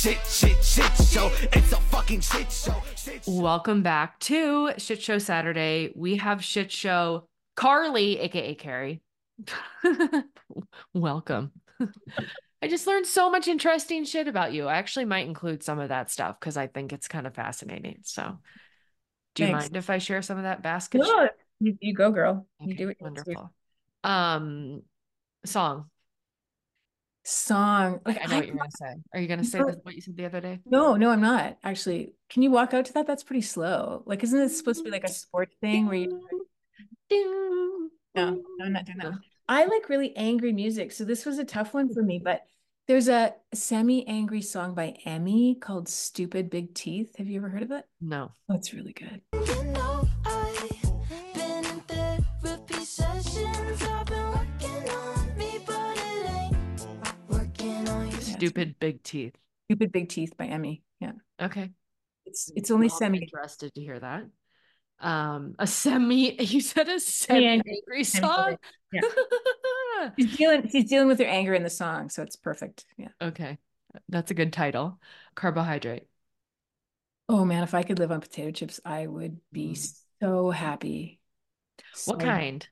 shit, shit, shit show. It's a fucking shit show. Shit show. Welcome back to Shit Show Saturday. We have Shit Show Carly, aka Karie. Welcome. I just learned so much interesting shit about you. I actually might include some of that stuff because I think it's kind of fascinating. So, do you mind if I share some of that basket? No, you, you go, girl. You Okay, do it. You do it. wonderful. Um, song. Song. Like, Like, I know what you're gonna say. Are you gonna say No. what you said the other day? No, no, I'm not actually. Can you walk out to that? That's pretty slow. Like, isn't it supposed to be like a sport thing where you? Ding. No, no, I'm not doing that. one. I like really angry music, so this was a tough one for me. But there's a semi-angry song by Emmy called "Stupid Big Teeth." Have you ever heard of it? No. Oh, it's really good. Stupid big teeth. "Stupid Big Teeth" by Emmy. Yeah, Okay. it's it's only I'm semi. interested to hear that. Um, a semi. You said a semi-angry song. Yeah. She's dealing she's dealing with her anger in the song, so it's perfect. Yeah. okay, that's a good title. Carbohydrate. Oh man, if I could live on potato chips, I would be Mm. so happy. What kind?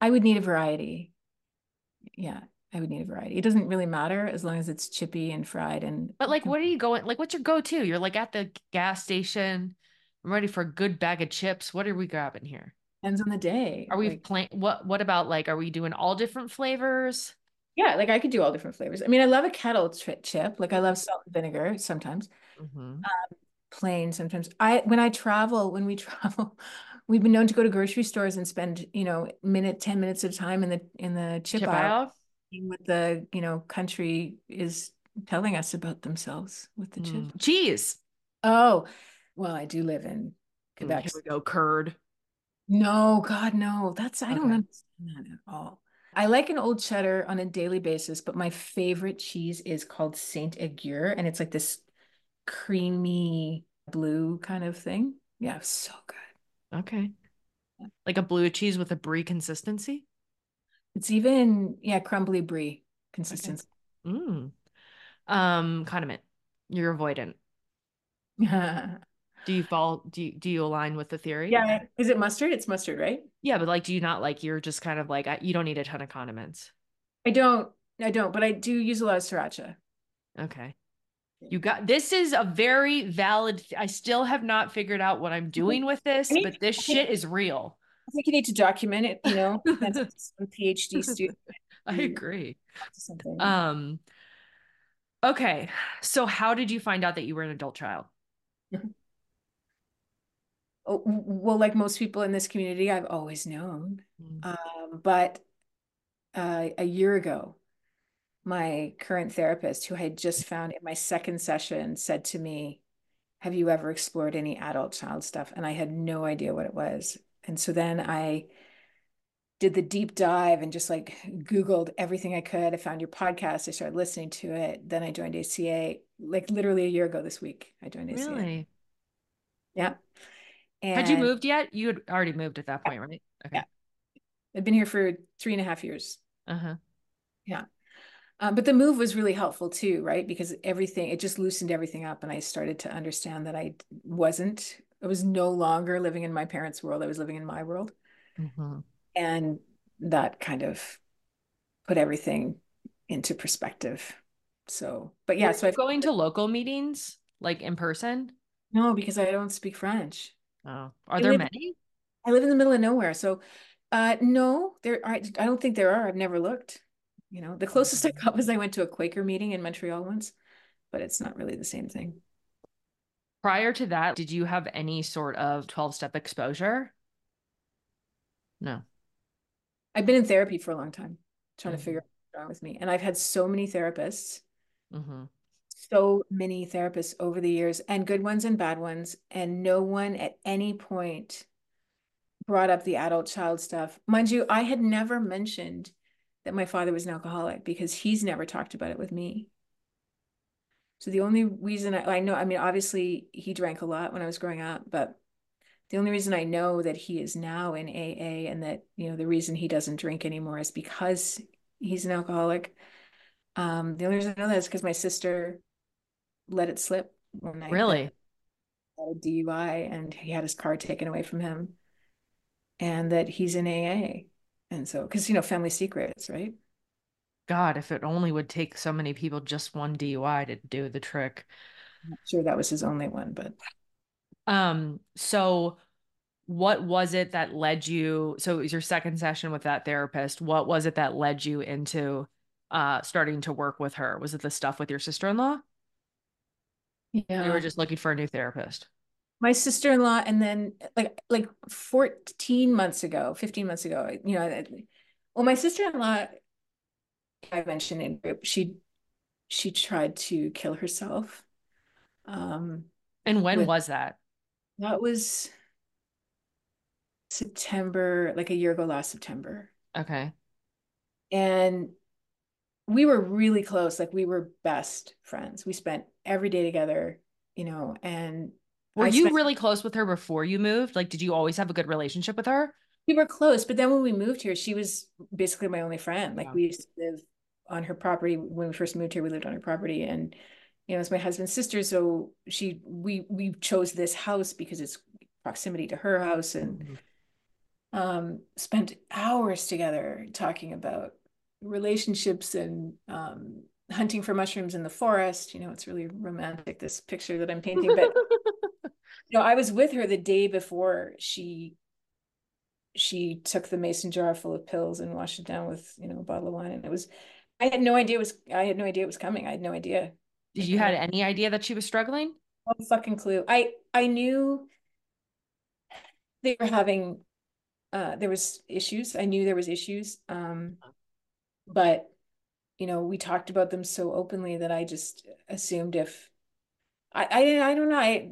I would need a variety. Yeah, I would need a variety. It doesn't really matter as long as it's chippy and fried and But like, what are you going? Like, what's your go-to? You're like at the gas station. I'm ready for a good bag of chips. What are we grabbing here? depends on the day. Are we Like, playing? What? What about like? Are we doing all different flavors? yeah, like I could do all different flavors. I mean, I love a kettle tri- chip. Like I love salt and vinegar sometimes. Mhm. plain sometimes. I when I travel, when we travel, we've been known to go to grocery stores and spend, you know, minute, 10 minutes of time in the in the chip, Chip aisle, aisle? What the, you know, country is telling us about themselves with the chips. Mm. Cheese. Oh, well, I do live in Mm, Quebec. Here we go. Curd. No, God, no. That's I don't understand that at all. I like an old cheddar on a daily basis, but my favorite cheese is called Saint Agur, and it's like this creamy blue kind of thing. Yeah, so good. Okay. Like a blue cheese with a brie consistency. It's even, yeah, crumbly brie consistency. Mm. Um, condiment. You're avoidant. Do you fall? Do you, do you align with the theory? Yeah. Is it mustard? It's mustard, right? Yeah, but like, do you not like? You're just kind of like I, you don't need a ton of condiments. I don't, I don't, but I do use a lot of sriracha. Okay. You got this is a very valid. I still have not figured out what I'm doing with this, but this shit is real. I think you need to document it, you know, some PhD student I agree. Um. Okay, so how did you find out that you were an adult child? Oh, well, like most people in this community, I've always known. Mm. Um, but uh, a year ago, my current therapist, who I had just found in my second session, said to me, Have you ever explored any adult child stuff? And I had no idea what it was. And so then I did the deep dive and just like Googled everything I could. I found your podcast. I started listening to it. Then I joined ACA like literally a year ago this week. I joined ACA. Really? Yeah. Had you moved yet? You had already moved at that point, right? Okay. Yeah. I've been here for three and a half years. Uh-huh. Yeah. Um, but the move was really helpful too, right? Because everything, it just loosened everything up. And I started to understand that I wasn't, I was no longer living in my parents' world. I was living in my world. Mhm. And that kind of put everything into perspective. So, but yeah, Were so I've going to local meetings, like in person? no, because I don't speak French. Oh, are I there live- many? I live in the middle of nowhere. So, uh, no, there are, I don't think there are. I've never looked. You know, the closest I got was I went to a Quaker meeting in Montreal once, but it's not really the same thing. Prior to that, did you have any sort of 12-step exposure? No. I've been in therapy for a long time, trying Mhm. to figure out what's wrong with me. And I've had so many therapists, hmm so many therapists over the years, and good ones and bad ones. And no one at any point brought up the adult child stuff. Mind you, I had never mentioned that my father was an alcoholic because he's never talked about it with me. So the only reason I, I know, I mean, obviously he drank a lot when I was growing up, but the only reason I know that he is now in AA and that, you know, the reason he doesn't drink anymore is because he's an alcoholic. Um, the only reason I know that is because my sister let it slip one night. Really? had a DUI and he had his car taken away from him, and that he's in AA. And so, because you know, family secrets, right? God, if it only would take so many people just one DUI to do the trick. I'm not sure that was his only one, but Um, so what was it that led you? So it was your second session with that therapist. What was it that led you into uh starting to work with her? Was it the stuff with your sister-in-law? yeah. You were just looking for a new therapist. my sister-in-law and then like like 14 months ago 15 months ago you know well my sister-in-law i mentioned in group she she tried to kill herself um And when With- was that? that was september like a year ago last september Okay. and we were really close like we were best friends we spent every day together you know and Were I you spent- really close with her before you moved? Like, did you always have a good relationship with her? we were close, but then when we moved here, she was basically my only friend. Like Wow. we used to live on her property when we first moved here. We lived on her property, and you know, it's my husband's sister. So she, we, we chose this house because it's proximity to her house, and um, spent hours together talking about relationships and um, hunting for mushrooms in the forest. You know, it's really romantic. This picture that I'm painting, but you know, I was with her the day before she she took the mason jar full of pills and washed it down with, you know, a bottle of wine. And it was I had no idea it was I had no idea it was coming. I had no idea. Did you had any idea that she was struggling? No fucking clue. I I knew they were having uh there was issues. I knew there was issues. Um but you know, we talked about them so openly that I just assumed if I I, I don't know. I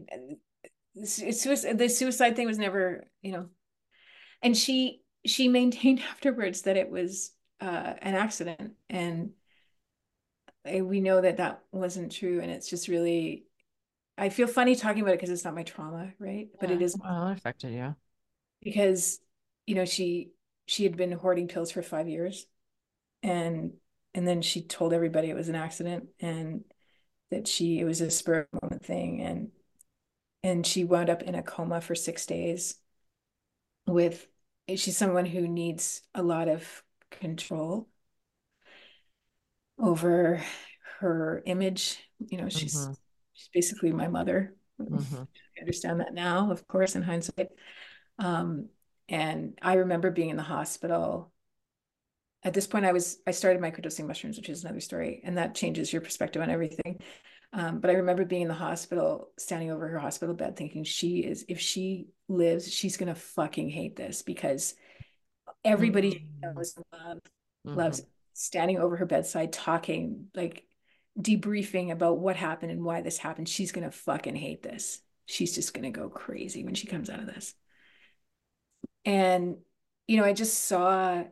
suicide, the suicide thing was never, you know, and she she maintained afterwards that it was uh an accident. And we know that that wasn't true. And it's just really I feel funny talking about it because it's not my trauma, right? But it is Well, it affected yeah because you know she she had been hoarding pills for five years. And and then she told everybody it was an accident and that she it was a spur of the moment thing. And and she wound up in a coma for six days with she's someone who needs a lot of control over her image you know she's Mhm. she's basically my mother Mhm. I understand that now, of course, in hindsight. Um, and I remember being in the hospital. At this point, I was I started microdosing mushrooms, which is another story, and that changes your perspective on everything. Um, but I remember being in the hospital, standing over her hospital bed, thinking she is if she lives, she's gonna fucking hate this because everybody she Mm. knows love, Mhm. loves standing over her bedside, talking like debriefing about what happened and why this happened. She's gonna fucking hate this. She's just gonna go crazy when she comes out of this. And you know, I just saw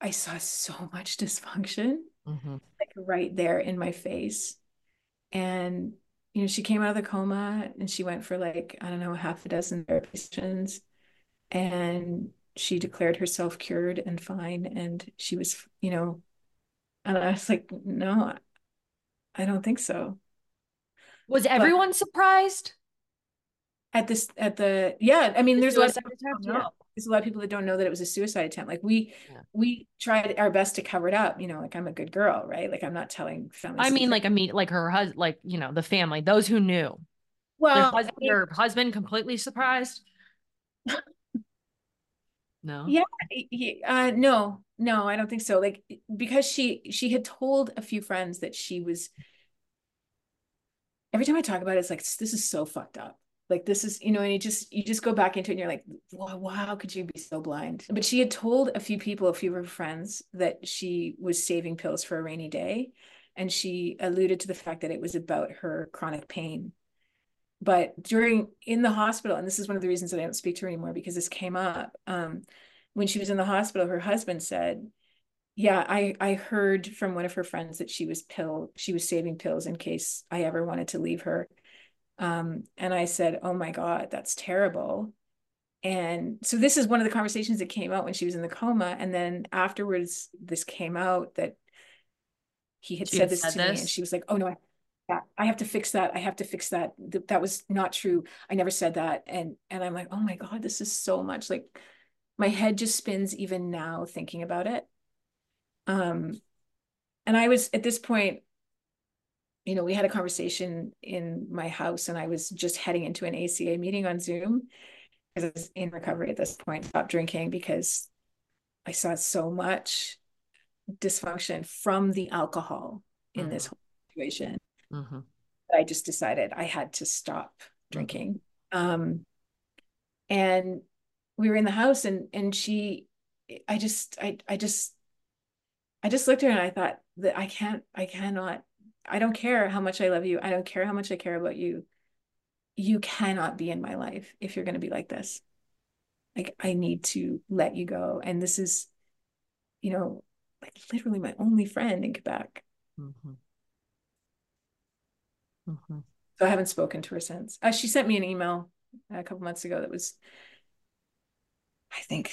I saw so much dysfunction Mhm. like right there in my face. And you know, she came out of the coma and she went for like, I don't know, half a dozen therapy sessions and she declared herself cured and fine. And she was, you know, and I was like, no, I don't think so. Was everyone surprised? At this, at the, yeah, I mean, The there's a lot of people attempt? that don't Yeah. know. There's a lot of people that don't know that it was a suicide attempt. Like we, Yeah. we tried our best to cover it up. You know, like I'm a good girl, right? Like I'm not telling family. I mean, like, I mean, like her husband, like, you know, the family, those who knew. Well, husband, I mean, your husband completely surprised? No. Yeah, he, uh, no, no, I don't think so. Like because she she had told a few friends that she was. Every time I talk about it, it's like this is so fucked up. Like this is, you know, and you just you just go back into it and you're like, wow, wow, could you be so blind? But she had told a few people, a few of her friends, that she was saving pills for a rainy day, and she alluded to the fact that it was about her chronic pain. But during in the hospital, and this is one of the reasons that I don't speak to her anymore because this came up. Um, when she was in the hospital, her husband said, "Yeah, I I heard from one of her friends that she was pill she was saving pills in case I ever wanted to leave her." Um, and I said, "Oh my God, that's terrible." And so this is one of the conversations that came out when she was in the coma, and then afterwards, this came out that he had She said this said to me, and she was like, "Oh no, I, yeah, I have to fix that. I have to fix that. Th- That was not true. I never said that. And and I'm like, oh my God, this is so much. Like my head just spins even now thinking about it. Um, and I was at this point, you know, we had a conversation in my house, and I was just heading into an ACA meeting on Zoom because I was in recovery at this point, stopped drinking because I saw so much dysfunction from the alcohol in this whole situation. Mhm. I just decided I had to stop drinking. Um, and we were in the house and and she I just I I just I just looked at her and I thought that I can't I cannot I don't care how much I love you. I don't care how much I care about you. You cannot be in my life if you're going to be like this. Like I need to let you go. And this is, you know, like literally my only friend in Quebec. Mhm. Mhm. So I haven't spoken to her since. Uh, she sent me an email a couple months ago that was, I think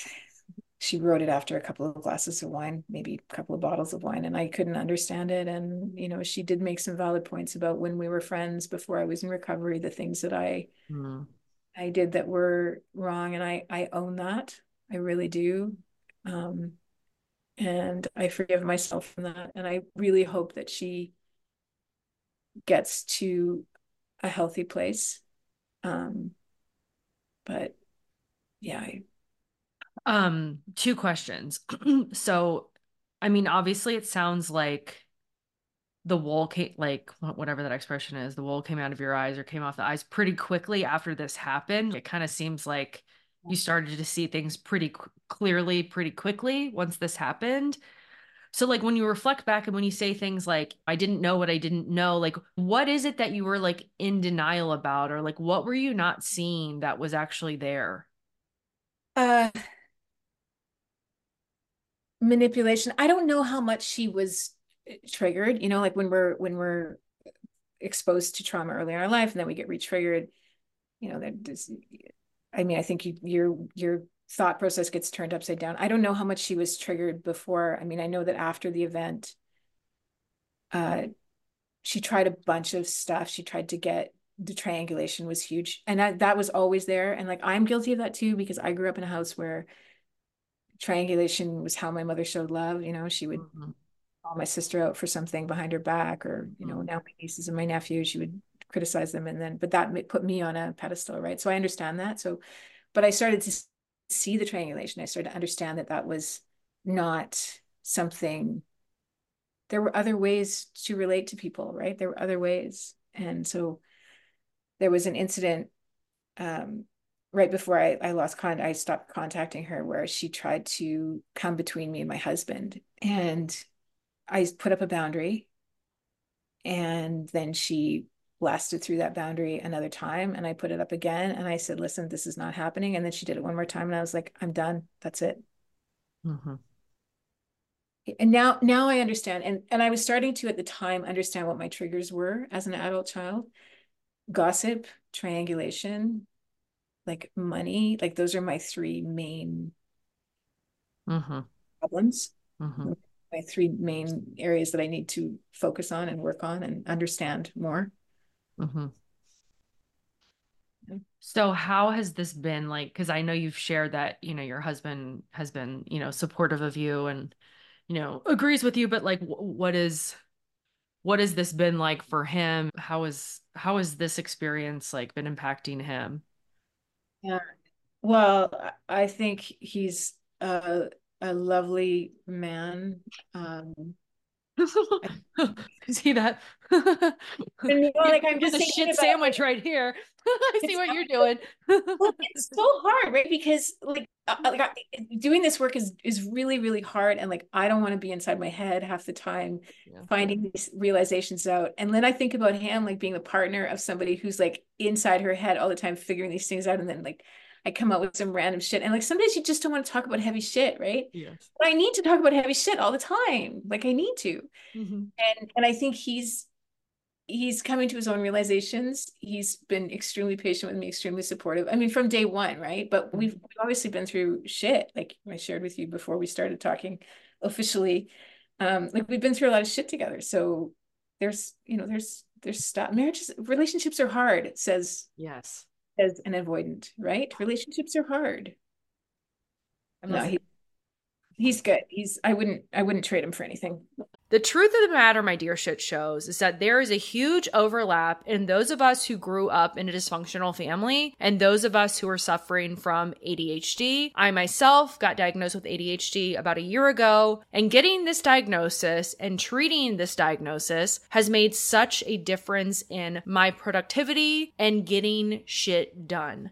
she wrote it after a couple of glasses of wine, maybe a couple of bottles of wine, and I couldn't understand it. And, you know, she did make some valid points about when we were friends before I was in recovery, the things that I Mhm. I did that were wrong, and I I own that. I really do. Um, and I forgive myself from that. And I really hope that she gets to a healthy place. Um, but yeah, I, Um, two questions. So, I mean, obviously it sounds like the wool came, like whatever that expression is, the wool came out of your eyes or came off the eyes pretty quickly after this happened. It kind of seems like you started to see things pretty clearly, pretty quickly once this happened. So, like when you reflect back and when you say things like, I didn't know what I didn't know, like what is it that you were like in denial about, or like what were you not seeing that was actually there? uh, manipulation. I don't know how much she was uh, triggered, you know, like when we're when we're exposed to trauma early in our life and then we get re-triggered, you know, that does I mean, I think you, your your thought process gets turned upside down. I don't know how much she was triggered before. I mean, I know that after the event, uh, she tried a bunch of stuff. She tried to get the triangulation was huge, and that that was always there. And like I'm guilty of that too because I grew up in a house where triangulation was how my mother showed love. You know, she would Mhm. call my sister out for something behind her back, or you know, Mhm. now my nieces and my nephews, she would criticize them, and then but that put me on a pedestal, right? So I understand that. So, but I started to see the triangulation. I started to understand that that was not something. There were other ways to relate to people, right? There were other ways, and so there was an incident um, right before I, I lost con I stopped contacting her where she tried to come between me and my husband and I put up a boundary and then she blasted through that boundary another time and I put it up again and I said listen this is not happening and then she did it one more time and I was like I'm done that's it Mhm. and now now I understand and and I was starting to at the time understand what my triggers were as an adult child gossip triangulation like money like those are my three main Mhm. problems Mhm. my three main areas that I need to focus on and work on and understand more Mhm. Yeah. So how has this been like? Because I know you've shared that, you know, your husband has been, you know, supportive of you and, you know, agrees with you, but like wh- what is what has this been like for him? How is how has this experience like been impacting him? yeah well I I think he's a a lovely man um See that? you know, like, I'm just a shit about, sandwich right here. I see what you're doing. well, it's so hard, right? Because like, uh, like I, doing this work is is really really hard, and like I don't want to be inside my head half the time, Yeah. finding these realizations out. And then I think about him like being the partner of somebody who's like inside her head all the time, figuring these things out, and then like I come up with some random shit, and like sometimes you just don't want to talk about heavy shit, right? Yes. But I need to talk about heavy shit all the time, like I need to, Mhm. and and I think he's he's coming to his own realizations. He's been extremely patient with me, extremely supportive. I mean, from day one, right? But we've, we've obviously been through shit, like I shared with you before we started talking officially. Um, like we've been through a lot of shit together. So there's, you know, there's there's stuff. Marriages, relationships are hard, It says Yes. Says an avoidant, right? Relationships are hard. I'm No, not- he, he's good. He's I wouldn't I wouldn't trade him for anything. The truth of the matter, my dear shit shows, is that there is a huge overlap in those of us who grew up in a dysfunctional family and those of us who are suffering from ADHD. I myself got diagnosed with ADHD about a year ago, and getting this diagnosis and treating this diagnosis has made such a difference in my productivity and getting shit done.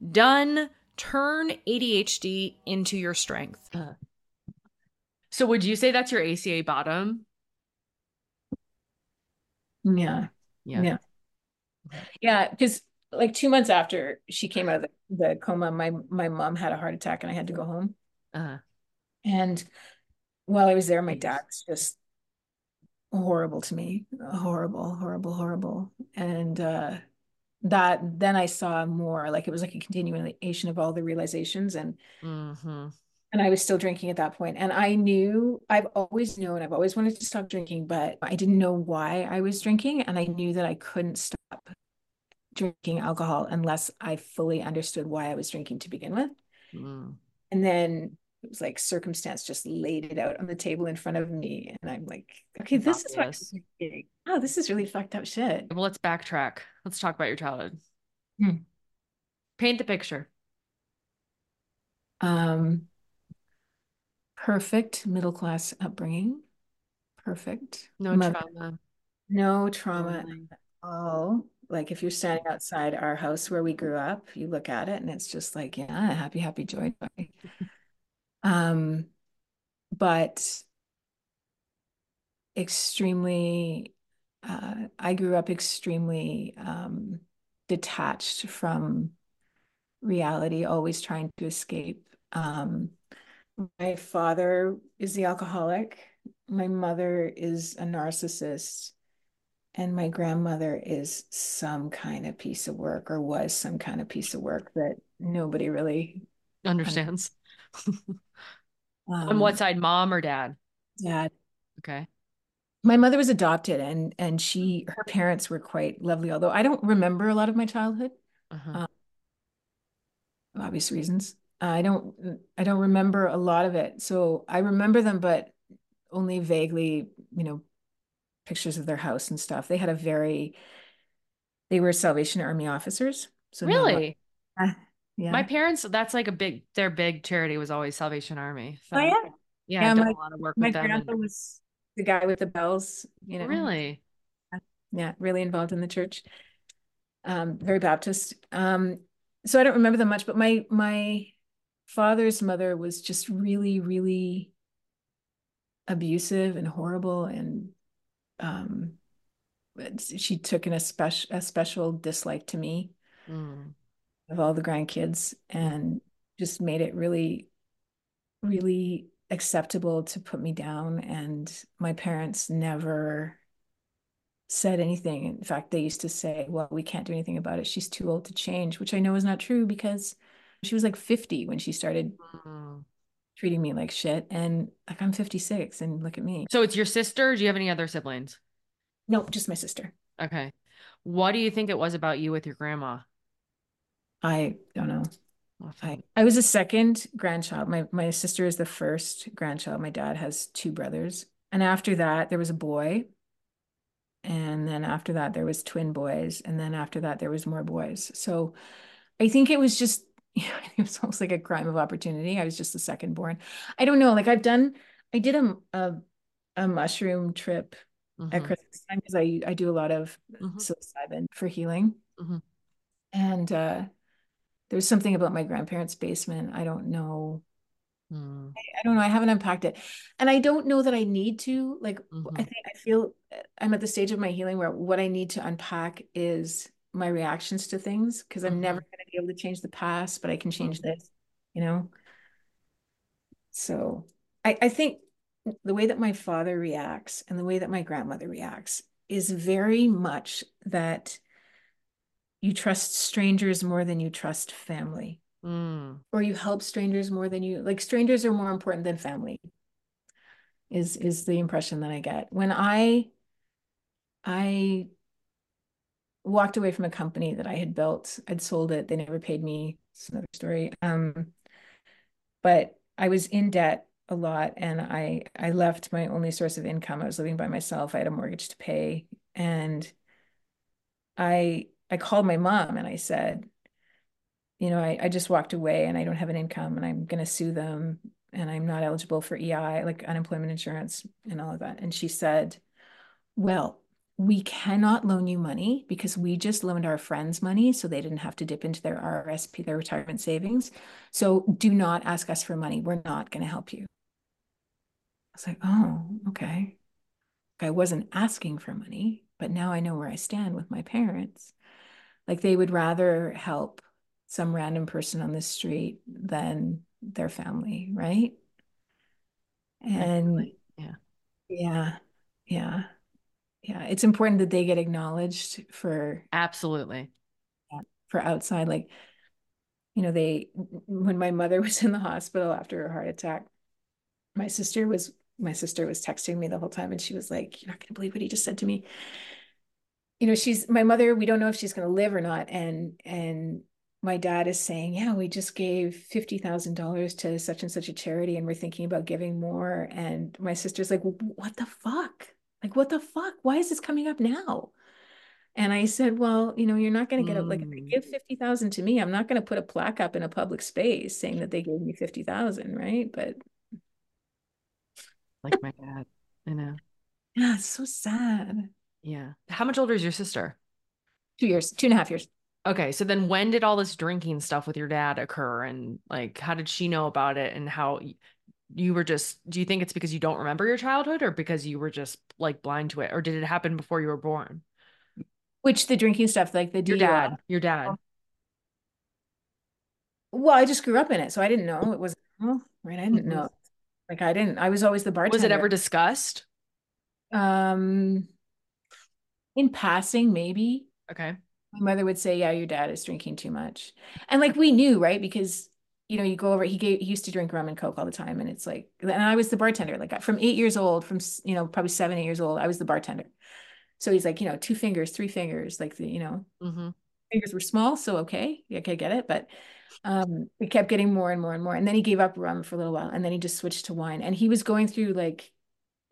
Done. Turn ADHD into your strength. So would you say that's your ACA bottom? Yeah. Yeah. Yeah, because like two months after she came out of the, the coma, my my mom had a heart attack and I had to go home. Uh, And while I was there, my dad was just horrible to me. Horrible, horrible, horrible. And uh that then I saw more like it was like a continuation of all the realizations and mhm. and I was still drinking at that. And I knew I've always known I've always wanted to stop drinking, but I didn't know why I was drinking. And I knew that I couldn't stop drinking alcohol unless I fully understood why I was drinking to begin with. Mm. And then it was like circumstance just laid it out on the table in front of me. And I'm like, okay, this is what obvious. oh, this is really fucked up shit. Well, let's backtrack. Let's talk about your childhood. Hmm. Paint the picture. Um, perfect middle class upbringing. Perfect. No Mother- trauma. No trauma at all. Like if you're standing outside our house where we grew up, you look at it and it's just like, yeah, happy, happy, joy, joy. Um, but extremely, uh, I grew up extremely um, detached from reality, always trying to escape. Um, my father is the alcoholic. My mother is a narcissist. And my grandmother is some kind of piece of work or was some kind of piece of work that nobody really Understands. On um, what side, mom or dad? dad. Okay. My mother was adopted and and she her parents were quite lovely, although I don't remember a lot of my childhood, Uh-huh. for obvious reasons. I don't I don't remember a lot of it. So I remember them, but only vaguely, you know, pictures of their house and stuff. They had a very they were Salvation Army officers. So really? Uh, yeah. My parents, that's like a big, their big charity was always Salvation Army. So, Oh, yeah? Yeah, Yeah, I've done my- a lot of work My with them. and- grandpa was the guy with the bells, you know. Really? Yeah, really involved in the church. Um, very Baptist. Um, so I don't remember them much, but my my father's mother was just really, really abusive and horrible, and um, she took an a special a special dislike to me Mm. Of all the grandkids, and just made it really, really acceptable to put me down. And my parents never said anything. In fact, they used to say, Well, we can't do anything about it. She's too old to change, which I know is not true because she was like 50 when she started Mm. treating me like shit. And like I'm 56 and look at me. So it's your sister? Do you have any other siblings? No, just my sister. Okay. What do you think it was about you with your grandma? I don't know. I, I was a second grandchild. My my sister is the first grandchild. My dad has two brothers. And after that, there was a boy. And then after that, there was twin boys. And then after that, there was more boys. So I think it was just, it was almost like a crime of opportunity. I was just the second born. I don't know. Like I've done, I did a a, a mushroom trip at Mhm. Christmas time because I I do a lot of Mhm. psilocybin for healing. Mhm. And uh there's something about my grandparents' basement. I don't know. Mm, I don't know. I haven't unpacked it. And I don't know that I need to. Like, I mhm. think I feel uh, I'm at the stage of my healing where what I need to unpack is my reactions to things because I'm never going to be able to change the past, but I can change this, you know? So I, I think the way that my father reacts and the way that my grandmother reacts is very much that you trust strangers more than you trust family. Mm, or you help strangers more than you like strangers are more important than family is is the impression that I get. When I I walked away from a company that I had built I'd sold it they never paid me it's another story um but I was in debt a lot and I I left my only source of income I was living by myself I had a mortgage to pay and I I called my mom and I said you know, I, I just walked away and I don't have an income and I'm going to sue them and I'm not eligible for EI, like unemployment insurance and all of that. And she said, Well, we cannot loan you money because we just loaned our friends money so they didn't have to dip into their RRSP, their retirement savings. So do not ask us for money. We're not going to help you. I was like, Oh, okay. I wasn't asking for money, but now I know where I stand with my parents. Like they would rather help some random person on the street than their family, right? And Yeah. yeah, yeah, yeah. It's important that they get acknowledged for Absolutely. for outside. Like, you know, they when my mother was in the hospital after her heart attack, my sister was my sister was texting me the whole time and she was like, You're not gonna believe what he just said to me. You know, she's my mother, we don't know if she's gonna live or not. And and my dad is saying, yeah, we just gave $50,000 to such and such a charity and we're thinking about giving more. And my sister's like, what the fuck? Like, what the fuck? Why is this coming up now? And I said, well, you know, you're not going to get it. Like, if they Mm. give 50,000 to me, I'm not going to put a plaque up in a public space saying that they gave me 50,000, right? But Like my dad. I know. yeah, it's so sad. Yeah. How much older is your sister? Two years, two and a half years. Okay, so then when did all this drinking stuff with your dad occur and like how did she know about it and how you were just do you think it's because you don't remember your childhood or because you were just like blind to it or did it happen before you were born? Which the drinking stuff, like the Your DUI. dad, your dad. Well, I just grew up in it, so I didn't know it was well, right. I didn't know. Like I didn't. I was always the bartender. Was it ever discussed? Um, in passing, maybe Okay. my mother would say, "Yeah, your dad is drinking too much," and like we knew, right? Because you know, you go over. He gave. He used to drink rum and coke all the time, and it's like, and I was the bartender. Like from eight years old, from you know, probably seven, eight years old, I was the bartender. So he's like, you know, two fingers, three fingers, like the, you know, Mm-hmm. fingers were small, so okay, yeah, okay, get it. But um, it kept getting more and more and more, and then he gave up rum for a little while, and then he just switched to wine. And he was going through like,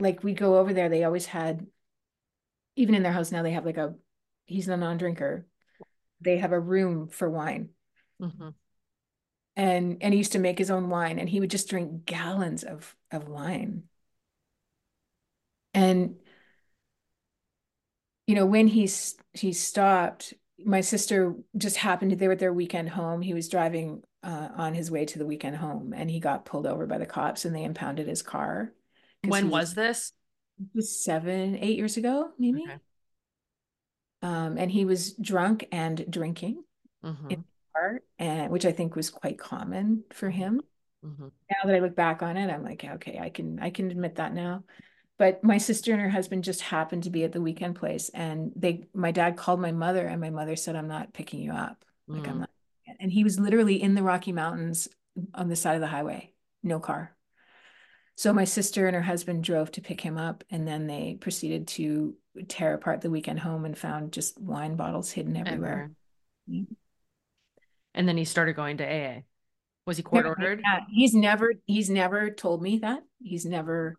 like we go over there. They always had, even in their house now, they have like a. He's a non-drinker. They have a room for wine, Mm-hmm. and and he used to make his own wine, and he would just drink gallons of of wine. And you know, when he's he stopped, my sister just happened to they were at their weekend home. He was driving uh, on his way to the weekend home, and he got pulled over by the cops, and they impounded his car When he was this? Seven, eight years ago, maybe. Okay. Um, and he was drunk and drinking Mm-hmm. in the car, and which I think was quite common for him. Mm-hmm. Now that I look back on it, I'm like, okay, I can I can admit that now. But my sister and her husband just happened to be at the weekend place, and they my dad called my mother, and my mother said, "I'm not picking you up. Like I'm Mm. not." And he was literally in the Rocky Mountains on the side of the highway, no car. So my sister and her husband drove to pick him up, and then they proceeded to tear apart the weekend home and found just wine bottles hidden everywhere. Everywhere. And then he started going to AA. Was he court ordered? yeah, he's never he's never told me that. He's never,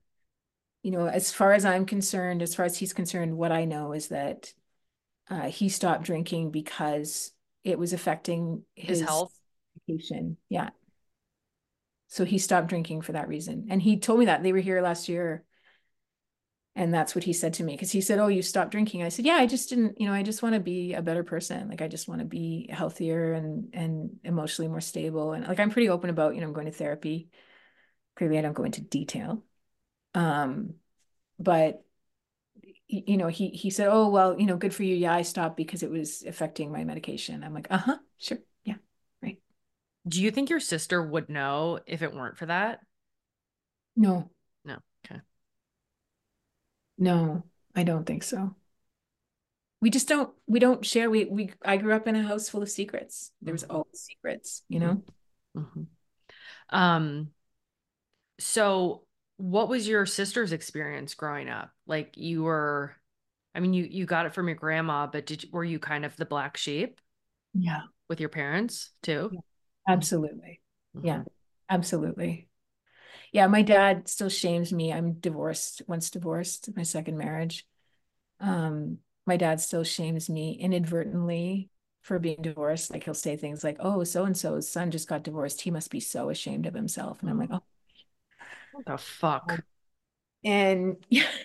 you know, as far as I'm concerned, as far as he's concerned, what I know is that uh, he stopped drinking because it was affecting His health? education. Yeah. So he stopped drinking for that reason. And he told me that they were here last year And that's what he said to me because he said, Oh, you stopped drinking. I said, Yeah, I just didn't, you know, I just want to be a better person. Like I just want to be healthier and and emotionally more stable. And like I'm pretty open about, you know, I'm going to therapy. Clearly, I don't go into detail. Um, but you know, he he said, Oh, well, you know, good for you. Yeah, I stopped because it was affecting my medication. I'm like, uh-huh, sure. Do you think your sister would know if it weren't for that? No, No. Okay. no, I don't think so. We just don't we don't share. We we I grew up in a house full of secrets. There was Mhm. always secrets, you know? Mhm. Um, so what was your sister's experience growing up? Like you were, I mean, you you got it from your grandma, but did were you kind of the black sheep Yeah. with your parents too? Yeah. Absolutely. Mhm. Yeah, absolutely. Yeah, my dad still shames me. I'm divorced, once divorced, my second marriage. Um, my dad still shames me inadvertently for being divorced. Like he'll say things like, "Oh, so and so's son just got divorced. He must be so ashamed of himself." And I'm like, "Oh." What the fuck? And yeah.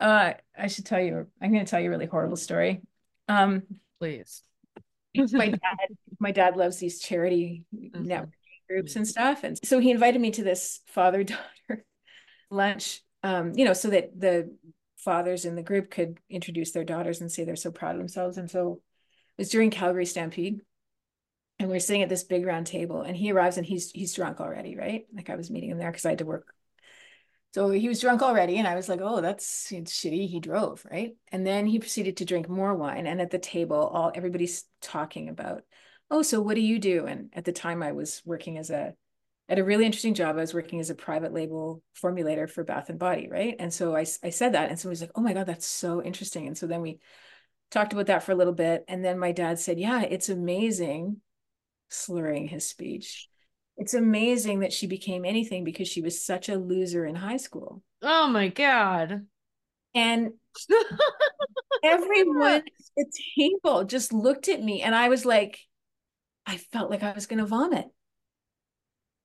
Uh, I should tell you, I'm going to tell you a really horrible story. Um, Please. My dad, my dad loves these charity Mhm. networking groups and stuff. And so he invited me to this father-daughter lunch, um, you know, so that the fathers in the group could introduce their daughters and say they're so proud of themselves. And so it was during Calgary Stampede. And we are sitting at this big round table, and he arrives and he's he's drunk already, right? Like I was meeting him there because I had to work. So he was drunk already, and I was like, "Oh, that's shitty." He drove, right? And then he proceeded to drink more wine. And at the table, all everybody's talking about, "Oh, so what do you do?" And at the time, I was working as a at a really interesting job. I was working as a private label formulator for Bath and Body, right? And so I I said that, and somebody's like, "Oh my God, that's so interesting." And so then we talked about that for a little bit, and then my dad said, "Yeah, it's amazing." slurring his speech. It's amazing that she became anything because she was such a loser in high school. Oh my God. And everyone at the table just looked at me and I was like, I felt like I was going to vomit.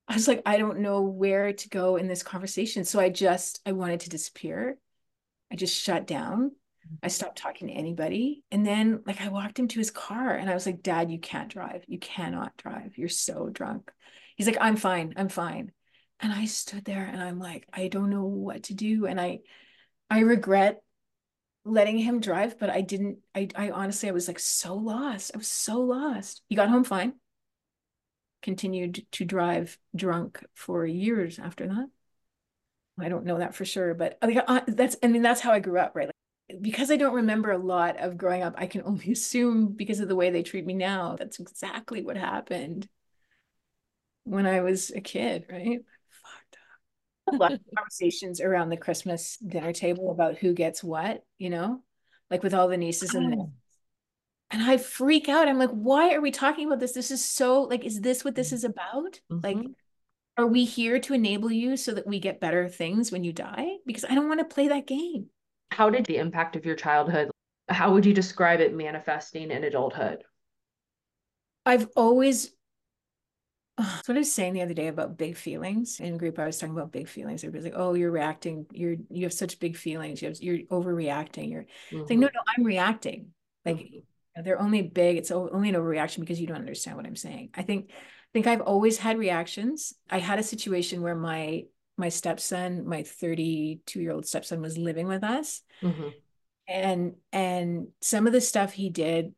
I was like, I don't know where to go in this conversation. So I just, I wanted to disappear. I just shut down. Mm-hmm. I stopped talking to anybody. And then, like, I walked him to his car and I was like, Dad, you can't drive. You cannot drive. You're so drunk. He's like, I'm fine. I'm fine. And I stood there and I'm like, I don't know what to do. And I, I regret letting him drive, but I didn't, I, I honestly, I was like so lost. I was so lost. He got home fine, continued to drive drunk for years after that. I don't know that for sure, but like, uh, that's, I mean, that's how I grew up, right? Like, because I don't remember a lot of growing up, I can only assume because of the way they treat me now, that's exactly what happened when I was a kid, right? Fucked up. A lot of conversations around the Christmas dinner table about who gets what, you know, like with all the nieces and and I freak out. I'm like, why are we talking about this? This is so like, is this what this is about? Like, Mhm. are we here to enable you so that we get better things when you die? Because I don't want to play that game. How did the impact of your childhood, how would you describe it manifesting in adulthood? I've always what I was saying the other day about big feelings in group. I was talking about big feelings. Everybody's like, "Oh, you're reacting. You're you have such big feelings. You have you're overreacting." You're it's like, no, no, I'm reacting. Like Mhm. they're only big. It's only an overreaction because you don't understand what I'm saying. I think I think I've always had reactions. I had a situation where my my stepson, my 32 year old stepson, was living with us, Mhm. and and some of the stuff he did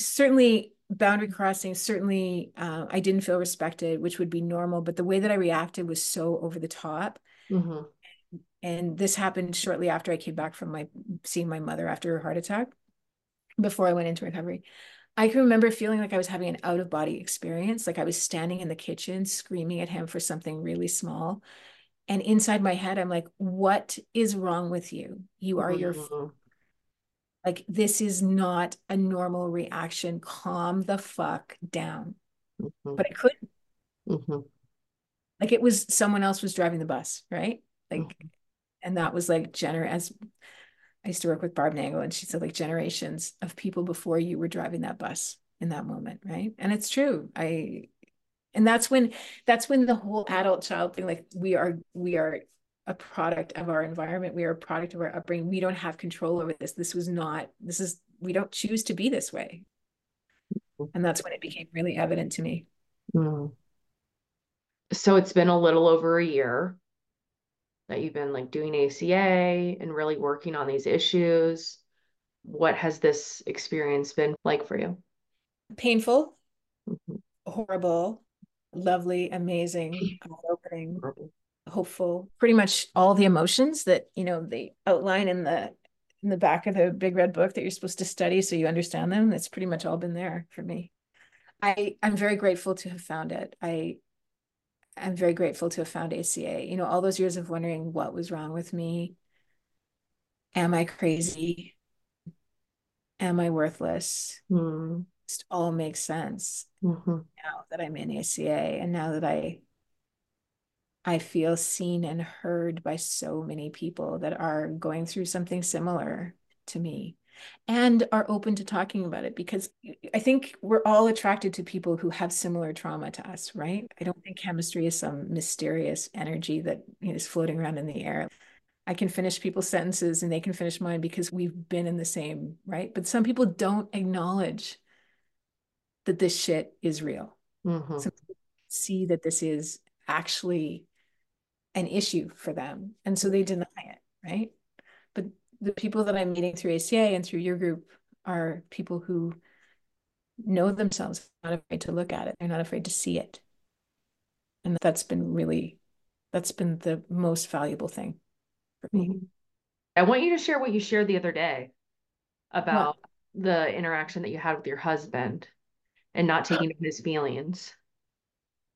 certainly boundary crossing certainly uh, i didn't feel respected which would be normal but the way that i reacted was so over the top Mhm. and this happened shortly after i came back from my seeing my mother after her heart attack before i went into recovery i can remember feeling like i was having an out of body experience like i was standing in the kitchen screaming at him for something really small and inside my head i'm like what is wrong with you you are your Mhm. Like this is not a normal reaction calm the fuck down Mhm. but i couldn't Mhm. like it was someone else was driving the bus right like Mm-hmm. and that was like gener as i used to work with barb nangle and she said like generations of people before you were driving that bus in that moment right and it's true i and that's when that's when the whole adult child thing like we are we are a product of our environment. We are a product of our upbringing. We don't have control over this. This was not, this is, we don't choose to be this way. And that's when it became really evident to me. Mm. So it's been a little over a year that you've been like doing ACA and really working on these issues. What has this experience been like for you? Painful, Mhm. horrible, lovely, amazing, Horrible. Hopeful, pretty much all the emotions that, you know, they outline in the in the back of the big red book that you're supposed to study so you understand them. That's pretty much all been there for me. I I'm very grateful to have found it. I I'm very grateful to have found ACA. You know, all those years of wondering what was wrong with me. Am I crazy? Am I worthless? Mm. Just all makes sense Mhm. now that I'm in ACA and now that I I feel seen and heard by so many people that are going through something similar to me and are open to talking about it because I think we're all attracted to people who have similar trauma to us, right? I don't think chemistry is some mysterious energy that is floating around in the air. I can finish people's sentences and they can finish mine because we've been in the same, right? But some people don't acknowledge that this shit is real. Mhm. Some see that this is actually an issue for them. And so they deny it, right? But the people that I'm meeting through ACA and through your group are people who know themselves, not afraid to look at it. They're not afraid to see it. And that's been really, that's been the most valuable thing for me. Mhm. I want you to share what you shared the other day about the interaction that you had with your husband and not taking his feelings.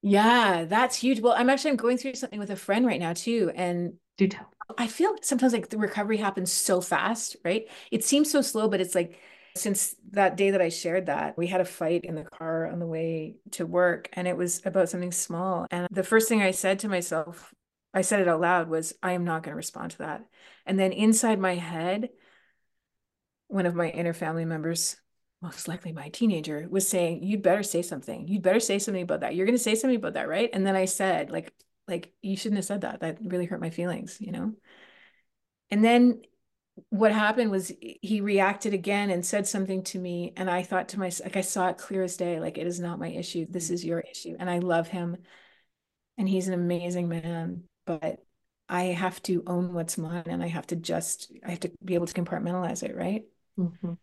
Yeah, that's huge. Well, I'm actually I'm going through something with a friend right now too. And Do tell. I feel sometimes like the recovery happens so fast, right? It seems so slow, but it's like since that day that I shared that, we had a fight in the car on the way to work, and it was about something small. And the first thing I said to myself, I said it out loud, was, I am not going to respond to that. And then inside my head, one of my inner family members, most likely my teenager, was saying, You'd better say something. You'd better say something about that. You're going to say something about that, right? And then I said, like, like you shouldn't have said that. That really hurt my feelings, you know? And then what happened was he reacted again and said something to me. And I thought to myself, like, I saw it clear as day, like, it is not my issue. This is your issue. And I love him. And he's an amazing man. But I have to own what's mine and I have to just, I have to be able to compartmentalize it, right? Mhm.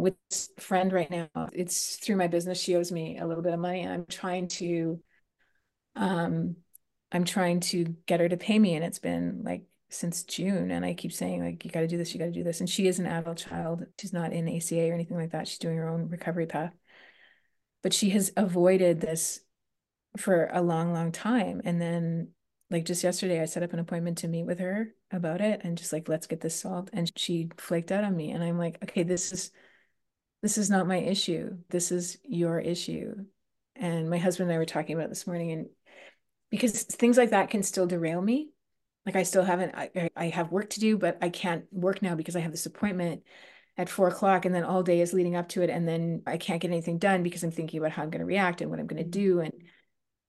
With friend right now, it's through my business. She owes me a little bit of money and I'm trying to, um, I'm trying to get her to pay me. And it's been like since June. And I keep saying, like, you got to do this, you got to do this. And she is an adult child. She's not in ACA or anything like that. She's doing her own recovery path. But she has avoided this for a long, long time. And then, like, just yesterday, I set up an appointment to meet with her about it and just like, let's get this solved. And she flaked out on me. And I'm like, okay, this is this is not my issue. This is your issue. And my husband and I were talking about it this morning, and because things like that can still derail me. Like I still haven't, I, I- have work to do, but I can't work now because I have this appointment at four o'clock, and then all day is leading up to it, and then I can't get anything done because I'm thinking about how I'm going to react and what I'm going to do. And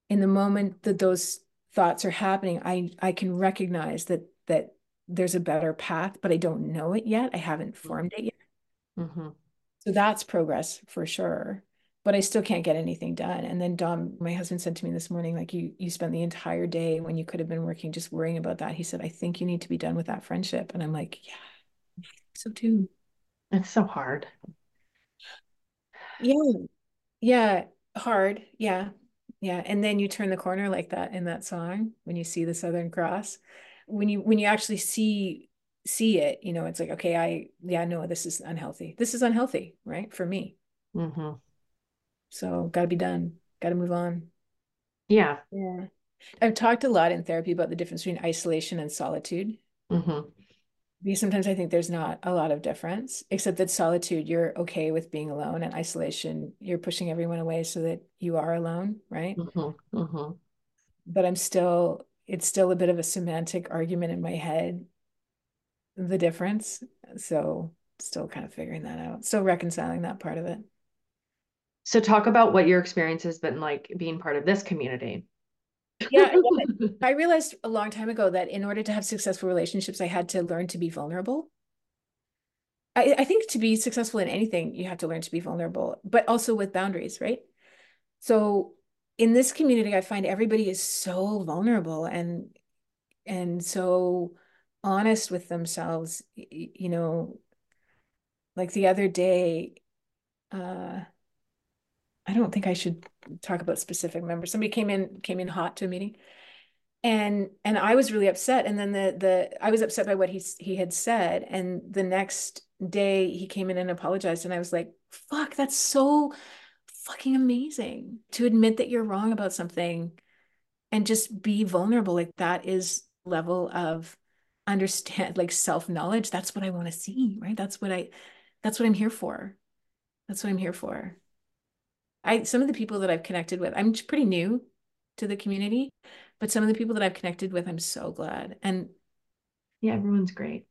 in the moment that those thoughts are happening, I I can recognize that that there's a better path, but I don't know it yet. I haven't formed it yet. Mhm. So that's progress for sure. But I still can't get anything done. And then Dom, my husband said to me this morning, like you you spent the entire day when you could have been working just worrying about that. He said, I think you need to be done with that friendship. And I'm like, yeah, so too. It's so hard. Yeah. Yeah. Hard. Yeah. Yeah. And then you turn the corner like that in that song when you see the Southern Cross. When you when you actually see see it, you know, it's like, okay, I yeah, no, this is unhealthy. This is unhealthy, right? For me. hmm So gotta be done. Gotta move on. Yeah. Yeah. I've talked a lot in therapy about the difference between isolation and solitude. hmm Because sometimes I think there's not a lot of difference, except that solitude, you're okay with being alone, and isolation, you're pushing everyone away so that you are alone, right? hmm hmm But I'm still, it's still a bit of a semantic argument in my head, the difference. So still kind of figuring that out. Still reconciling that part of it. So talk about what your experience has been like being part of this community. Yeah, I realized a long time ago that in order to have successful relationships, I had to learn to be vulnerable. I, I think to be successful in anything, you have to learn to be vulnerable, but also with boundaries, right? So in this community, I find everybody is so vulnerable and and so honest with themselves. You know, like the other day, uh, I don't think I should talk about specific members. Somebody came in came in hot to a meeting, and and I was really upset. And then the the I was upset by what he he had said. And the next day he came in and apologized, and I was like, "Fuck, that's so fucking amazing to admit that you're wrong about something and just be vulnerable. Like that is level of understand like self-knowledge. That's what I want to see, right? That's what I that's what I'm here for. That's what I'm here for. I some of the people that I've connected with, I'm pretty new to the community, but some of the people that I've connected with, I'm so glad. And Yeah, everyone's great.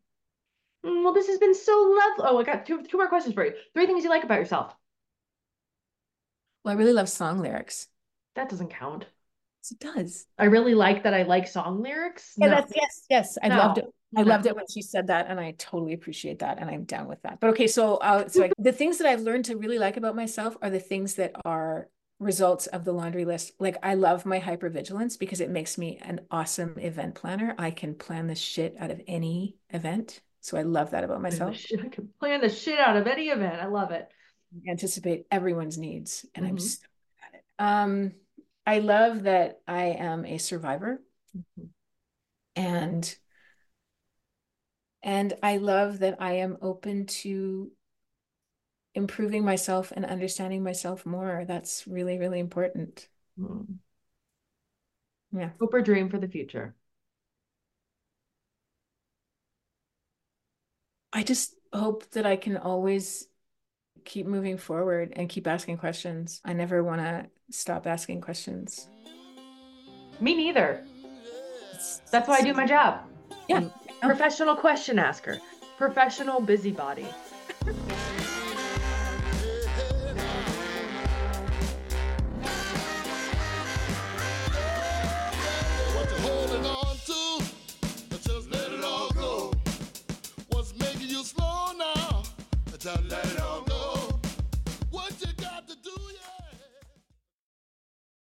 Mm, Well, this has been so lovely. Oh, I got two two more questions for you. Three things you like about yourself. well, I really love song lyrics. That doesn't count. Yes, it does. I really like that I like song lyrics. Yeah, No. that's yes, yes. I loved it. I loved it when she said that, and I totally appreciate that, and I'm down with that. But okay, so uh, so I, the things that I've learned to really like about myself are the things that are results of the laundry list. Like I love my hypervigilance because it makes me an awesome event planner. I can plan the shit out of any event. So I love that about myself. I can plan the shit out of any event. I love it. Anticipate everyone's needs, and I'm Mhm. so good at it. Um, I love that I am a survivor. Mhm. and and I love that I am open to improving myself and understanding myself more. That's really, really important. Mm. Yeah. Hope or dream for the future. I just hope that I can always keep moving forward and keep asking questions. I never want to stop asking questions. Me neither. That's why I do my job. Yeah. Professional question asker. Professional busybody. What you holding on to? Just let it all go.